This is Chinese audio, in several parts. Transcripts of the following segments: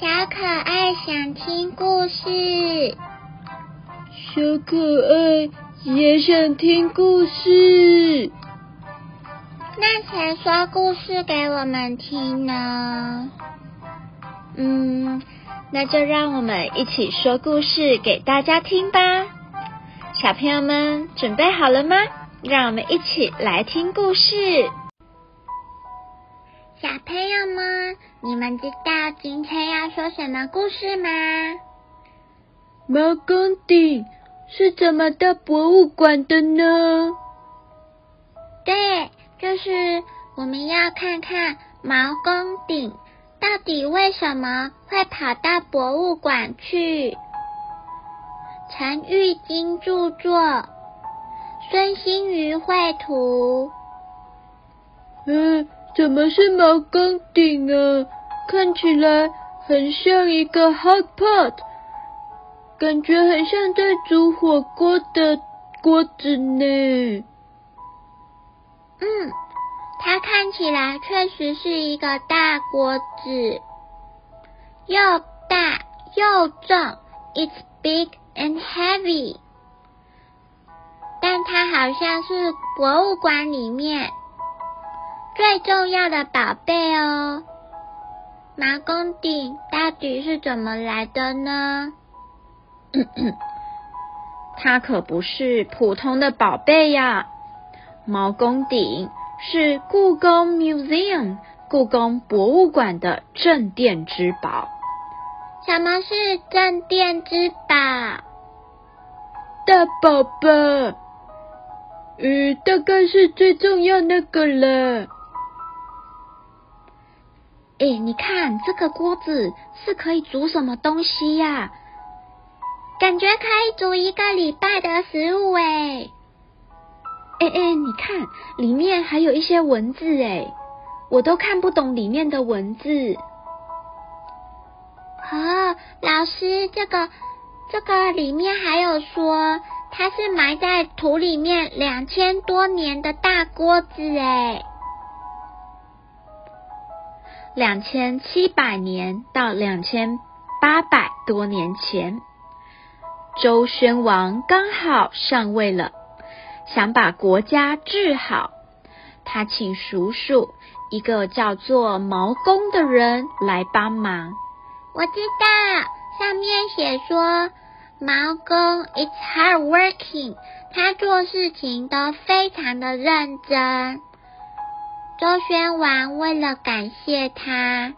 小可爱想听故事，小可爱也想听故事。那谁说故事给我们听呢？嗯，那就让我们一起说故事给大家听吧。小朋友们准备好了吗？让我们一起来听故事。小朋友们，你们知道今天要说什么故事吗？毛公鼎是怎么到博物馆的呢？对，就是我们要看看毛公鼎到底为什么会跑到博物馆去。陈玉金著作，孙新瑜绘图。嗯，怎么是毛公鼎啊？看起来很像一个 hot pot，感觉很像在煮火锅的锅子呢。嗯，它看起来确实是一个大锅子，又大又重，It's big and heavy。但它好像是博物馆里面最重要的宝贝哦。毛公鼎到底是怎么来的呢？它可不是普通的宝贝呀。毛公鼎是故宫 Museum 故宫博物馆的镇店之宝。什么是镇店之宝？大宝宝，呃，大概是最重要那个了。哎，你看这个锅子是可以煮什么东西呀？感觉可以煮一个礼拜的食物哎。哎哎，你看里面还有一些文字哎，我都看不懂里面的文字。哦，老师，这个这个里面还有说它是埋在土里面两千多年的大锅子哎。两千七百年到两千八百多年前，周宣王刚好上位了。想把国家治好，他请叔叔一个叫做毛公的人来帮忙。我知道上面写说毛公 is hard working，他做事情都非常的认真。周宣王为了感谢他，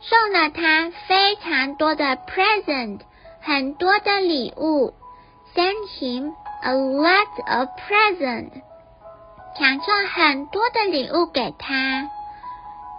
送了他非常多的 present，很多的礼物，send him。A lot of present，想送很多的礼物给他。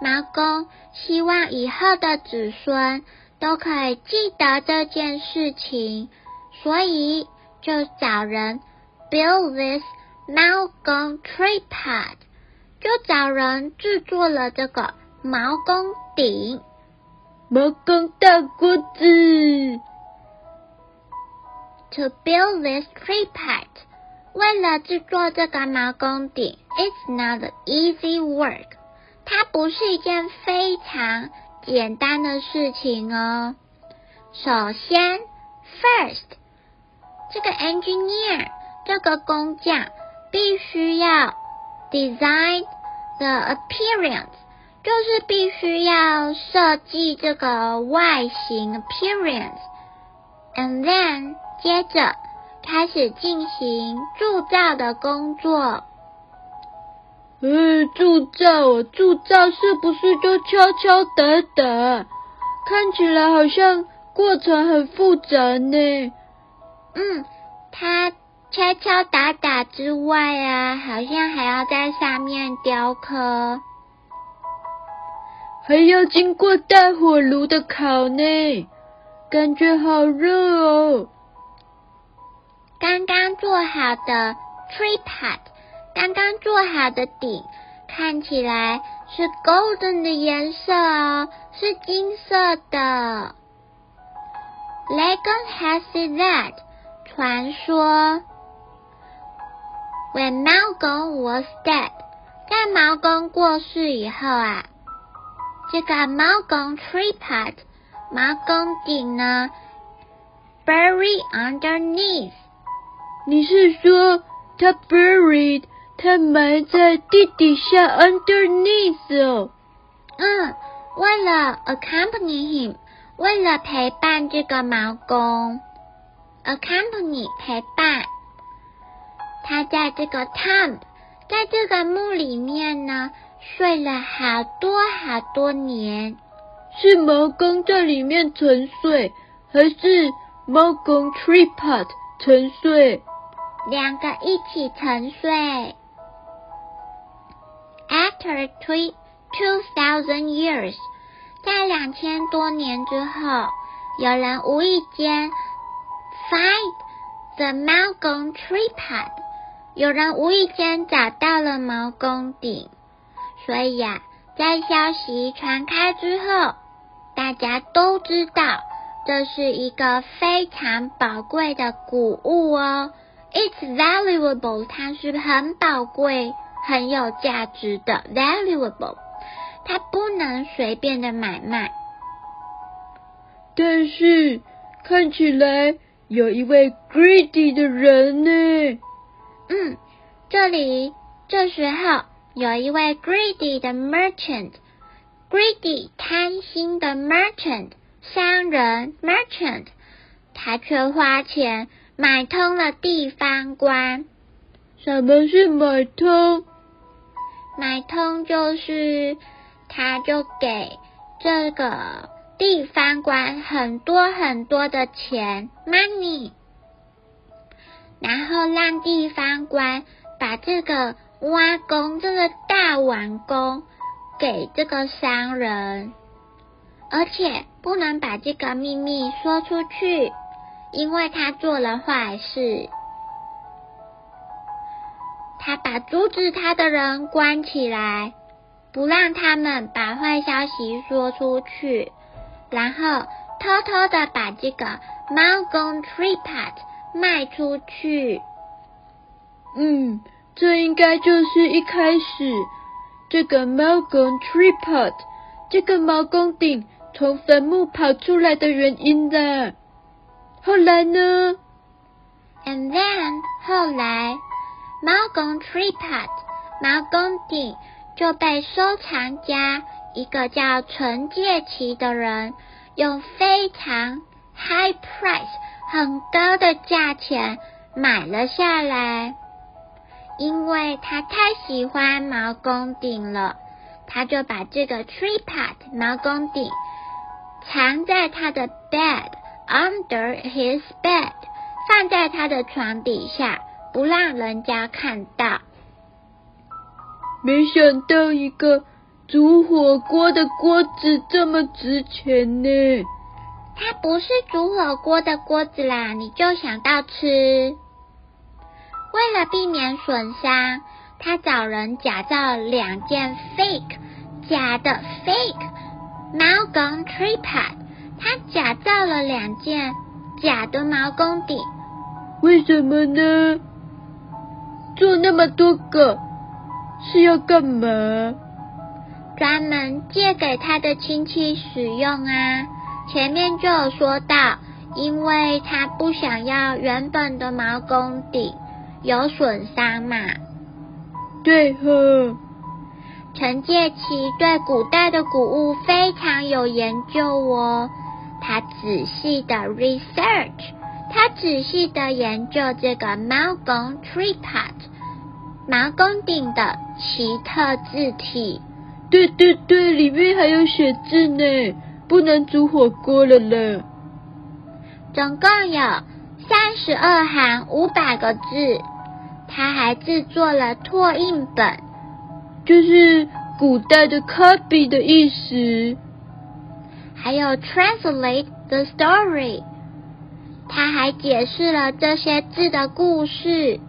毛公希望以后的子孙都可以记得这件事情，所以就找人 build this 毛公 tripod，就找人制作了这个毛公鼎。毛公大锅子。To build this tripod，为了制作这个毛公鼎，It's not easy work。它不是一件非常简单的事情哦。首先，First，这个 engineer 这个工匠必须要 design the appearance，就是必须要设计这个外形 appearance，and then。接着开始进行铸造的工作。嗯，铸造，铸造是不是就敲敲打打？看起来好像过程很复杂呢。嗯，它敲敲打打之外啊，好像还要在上面雕刻，还要经过大火炉的烤呢，感觉好热哦。刚刚做好的 tripod，刚刚做好的顶，看起来是 golden 的颜色哦，是金色的。Legend has it that，传说，When 毛公 was dead，在毛公过世以后啊这个猫公 tripod 猫公顶呢，buried underneath。你是说他 buried，他埋在地底下 underneath 哦？嗯，为了 accompany him，为了陪伴这个毛公，accompany 陪伴，他在这个 tomb，在这个墓里面呢，睡了好多好多年。是毛公在里面沉睡，还是猫公 tripod 沉睡？两个一起沉睡。After three two thousand years，在两千多年之后，有人无意间 find the 猫公 tripod，有人无意间找到了毛公鼎，所以呀，在消息传开之后。大家都知道，这是一个非常宝贵的古物哦。It's valuable，它是很宝贵、很有价值的。Valuable，它不能随便的买卖。但是看起来有一位 greedy 的人呢。嗯，这里这时候有一位 greedy 的 merchant。Greedy 贪心的 merchant 商人 merchant，他却花钱买通了地方官。什么是买通？买通就是他就给这个地方官很多很多的钱 money，然后让地方官把这个挖工这个大碗工。给这个商人，而且不能把这个秘密说出去，因为他做了坏事。他把阻止他的人关起来，不让他们把坏消息说出去，然后偷偷的把这个猫公 tripod 卖出去。嗯，这应该就是一开始。这个猫公 tripod，这个猫公鼎从坟墓跑出来的原因的。后来呢？And then 后来，猫公 tripod，猫公鼎就被收藏家一个叫陈介奇的人用非常 high price 很高的价钱买了下来。因为他太喜欢毛公鼎了，他就把这个 tripod 毛公鼎藏在他的 bed under his bed，放在他的床底下，不让人家看到。没想到一个煮火锅的锅子这么值钱呢！它不是煮火锅的锅子啦，你就想到吃。为了避免损伤，他找人假造两件 fake 假的 fake 毛公 tripod，他假造了两件假的毛公鼎。为什么呢？做那么多个是要干嘛？专门借给他的亲戚使用啊！前面就有说到，因为他不想要原本的毛公鼎。有损伤嘛？对呵。陈介奇对古代的古物非常有研究哦，他仔细的 research，他仔细的研究这个毛公 tripod 毛公鼎的奇特字体。对对对，里面还有写字呢，不能煮火锅了了。总共有三十二行五百个字。他还制作了拓印本，就是古代的 copy 的意思。还有 translate the story，他还解释了这些字的故事。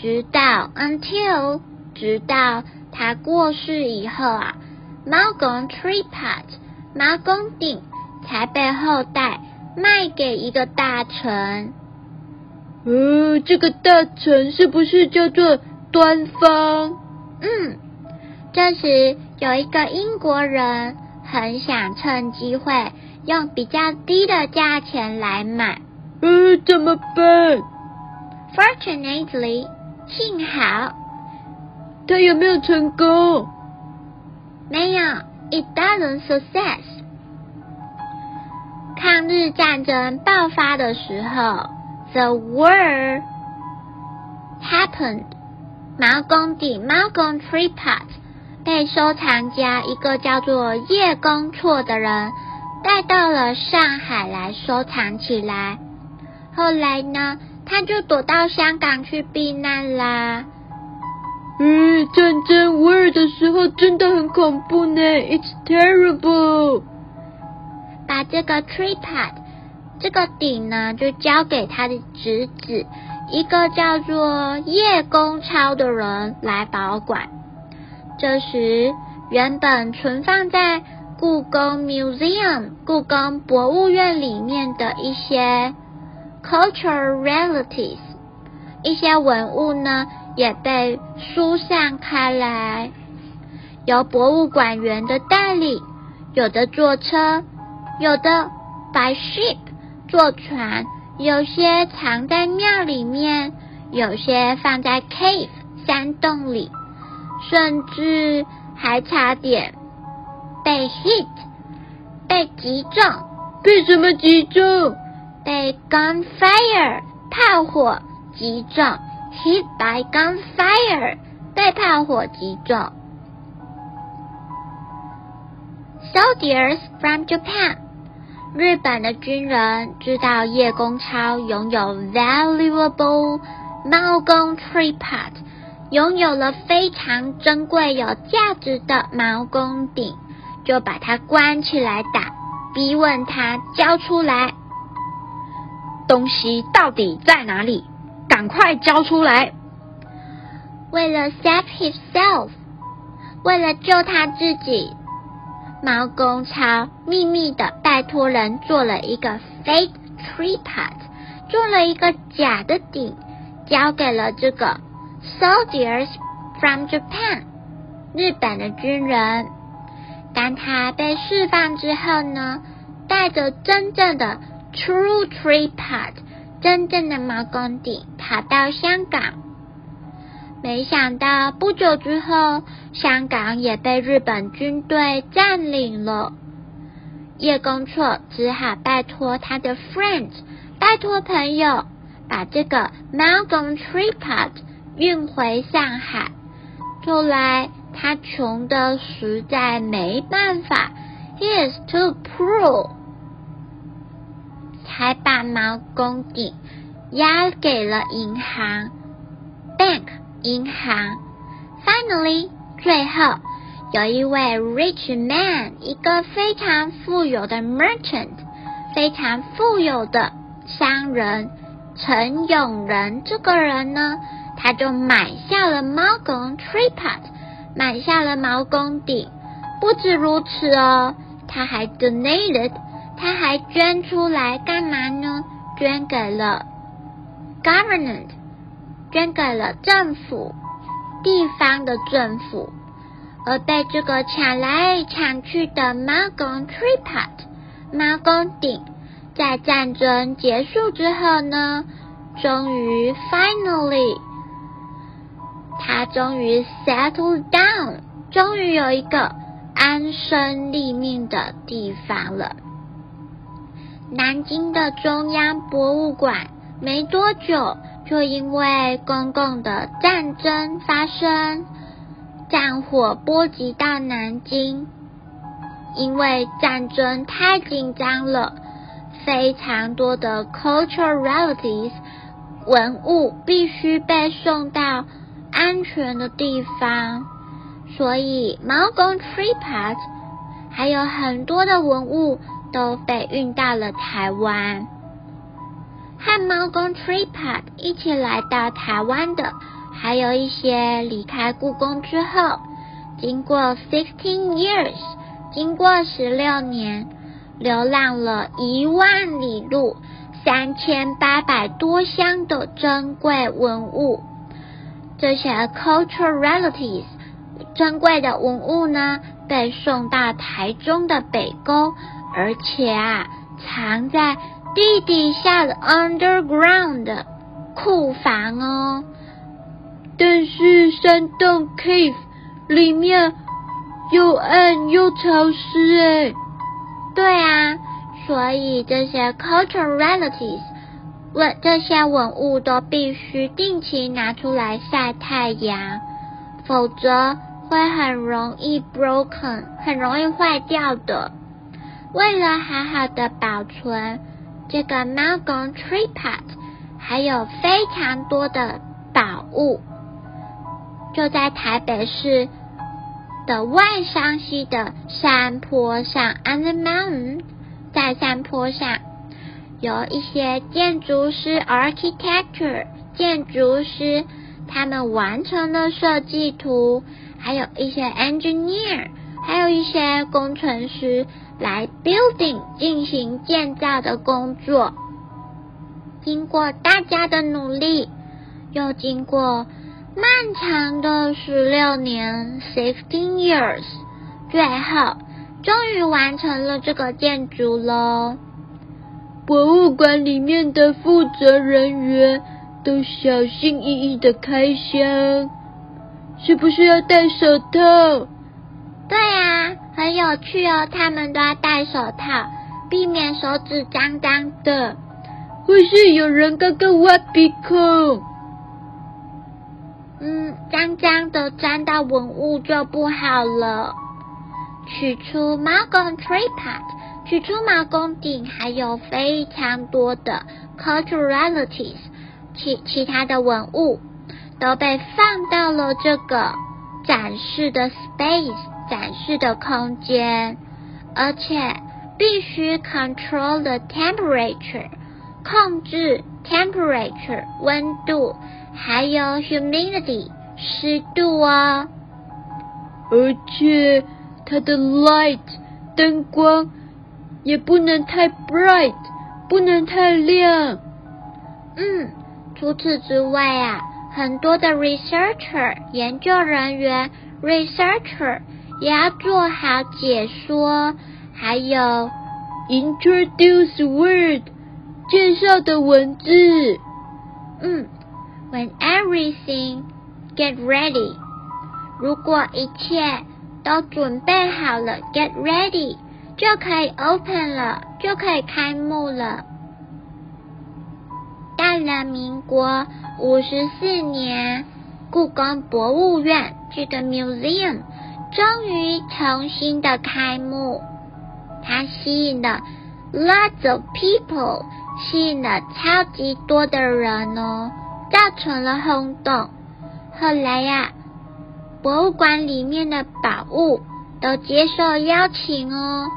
直到 until，直到他过世以后啊，猫公 tripod，猫公鼎才被后代卖给一个大臣。呃，这个大臣是不是叫做端方？嗯，这时有一个英国人很想趁机会用比较低的价钱来买。嗯，怎么办？Fortunately，幸好。他有没有成功？没有，It doesn't success。抗日战争爆发的时候，The war happened。毛公鼎毛公 Tripod 被收藏家一个叫做叶公绰的人带到了上海来收藏起来。后来呢，他就躲到香港去避难啦。嗯，战争无二的时候真的很恐怖呢，It's terrible。把这个 Tripod 这个鼎呢，就交给他的侄子。一个叫做叶公超的人来保管。这时，原本存放在故宫 museum 故宫博物院里面的一些 cultural realities 一些文物呢，也被疏散开来。由博物馆员的带领，有的坐车，有的 by ship 坐船。有些藏在庙里面，有些放在 cave 山洞里，甚至还差点被 hit 被击中。被什么击中？被 gunfire 炮火击中。Hit by gunfire 被炮火击中。Soldiers from Japan。日本的军人知道叶公超拥有 valuable 猫公 tripod，拥有了非常珍贵有价值的毛公鼎，就把他关起来打，逼问他交出来，东西到底在哪里？赶快交出来！为了 save himself，为了救他自己。毛公超秘密的拜托人做了一个 fake tripod，做了一个假的顶，交给了这个 soldiers from Japan，日本的军人。当他被释放之后呢，带着真正的 true tripod，真正的毛公鼎，跑到香港。没想到不久之后，香港也被日本军队占领了。叶公绰只好拜托他的 friend，拜托朋友，把这个 Malcolm Tripod 运回上海。后来他穷的实在没办法，He is too poor，还把毛公鼎押给了银行 bank。银行，finally，最后有一位 rich man，一个非常富有的 merchant，非常富有的商人陈永仁。这个人呢，他就买下了毛公 tripod，买下了毛公鼎。不止如此哦，他还 donated，他还捐出来干嘛呢？捐给了 government。捐给了政府，地方的政府，而被这个抢来抢去的猫公 tripod 猫公顶，在战争结束之后呢，终于 finally，他终于 settle down，终于有一个安身立命的地方了。南京的中央博物馆没多久。就因为公共的战争发生，战火波及到南京，因为战争太紧张了，非常多的 cultural realities 文物必须被送到安全的地方，所以毛公 tripod 还有很多的文物都被运到了台湾。和猫公 Tripod 一起来到台湾的，还有一些离开故宫之后，经过 sixteen years，经过十六年，流浪了一万里路，三千八百多箱的珍贵文物。这些 cultural realities 珍贵的文物呢，被送到台中的北沟，而且啊，藏在地底下的 underground 库房哦。但是山洞 cave 里面又暗又潮湿哎。对啊，所以这些 cultural relatives 文这些文物都必须定期拿出来晒太阳，否则会很容易 broken，很容易坏掉的。为了好好的保存这个猫公 tree pot，还有非常多的宝物，就在台北市。的外山西的山坡上，on the mountain，在山坡上有一些建筑师 （architecture） 建筑师，他们完成了设计图，还有一些 engineer，还有一些工程师来 building 进行建造的工作。经过大家的努力，又经过。漫长的十六年 （fifteen years，最后终于完成了这个建筑喽。博物馆里面的负责人员都小心翼翼的开箱，是不是要戴手套？有趣哦，他们都要戴手套，避免手指脏脏的。或是有人刚刚挖鼻孔？嗯，脏脏的沾到文物就不好了。取出毛公 tripod，取出毛公鼎，还有非常多的 culturalities，其其他的文物都被放到了这个展示的 space，展示的空间，而且必须 control the temperature，控制 temperature 温度。还有 humidity 湿度哦，而且它的 light 灯光也不能太 bright，不能太亮。嗯，除此之外啊，很多的 researcher 研究人员 researcher 也要做好解说，还有 introduce word 介绍的文字。嗯。When everything get ready，如果一切都准备好了，get ready 就可以 open 了，就可以开幕了。到了民国五十四年，故宫博物院这个 museum 终于重新的开幕，它吸引了 lots of people，吸引了超级多的人哦。造成了轰动。后来呀，博物馆里面的宝物都接受邀请哦，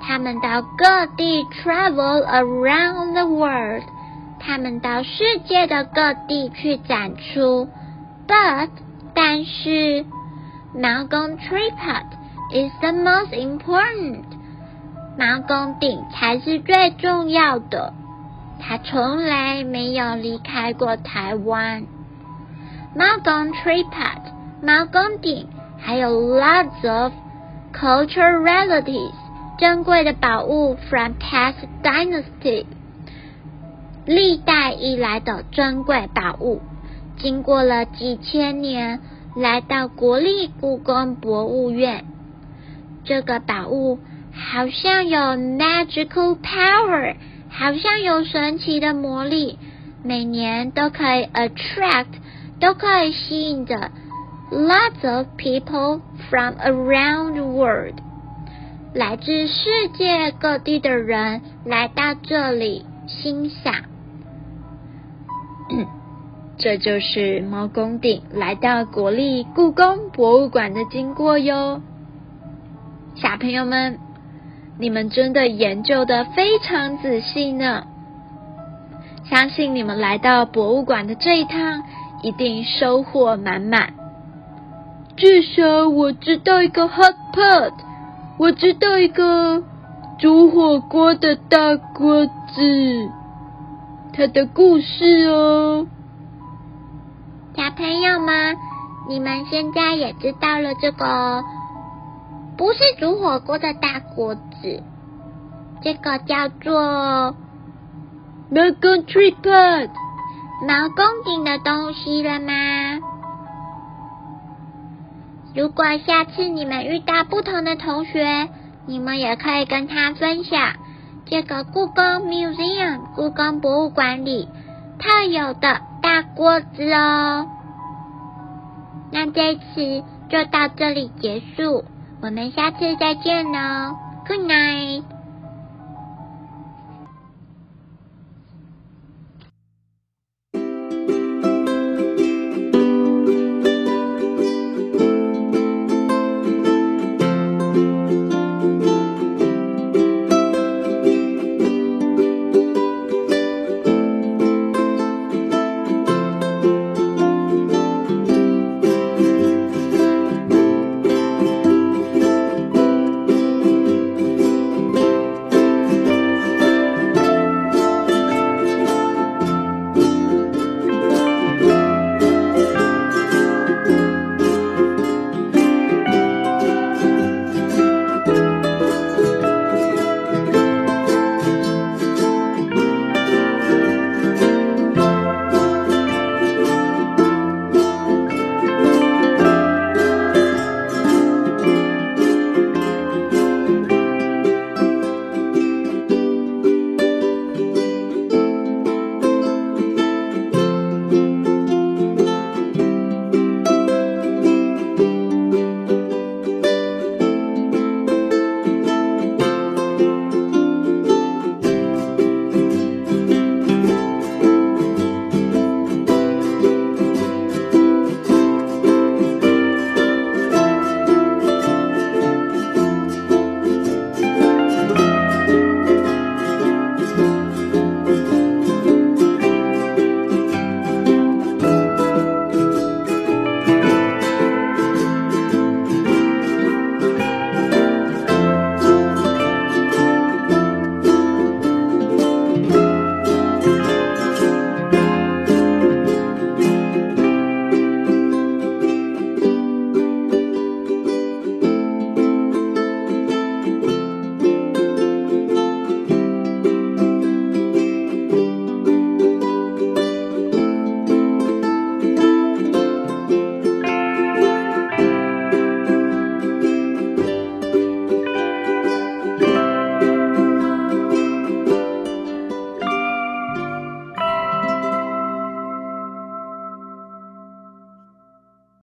他们到各地 travel around the world，他们到世界的各地去展出。But 但是，毛公 tripod is the most important，毛公鼎才是最重要的。他从来没有离开过台湾。猫公 tripod、猫公鼎，还有 lots of cultural relatives，珍贵的宝物 from past dynasty，历代以来的珍贵宝物，经过了几千年，来到国立故宫博物院。这个宝物好像有 magical power。好像有神奇的魔力，每年都可以 attract，都可以吸引着 lots of people from around the world，来自世界各地的人来到这里欣赏。这就是猫公鼎来到国立故宫博物馆的经过哟，小朋友们。你们真的研究的非常仔细呢，相信你们来到博物馆的这一趟一定收获满满。至少我知道一个 hot pot，我知道一个煮火锅的大锅子，它的故事哦。小朋友们，你们现在也知道了这个。不是煮火锅的大锅子，这个叫做毛公 tripod，毛公顶的东西了吗？如果下次你们遇到不同的同学，你们也可以跟他分享这个故宫 museum 故宫博物馆里特有的大锅子哦。那这次就到这里结束，我们下次再见哦，Good night。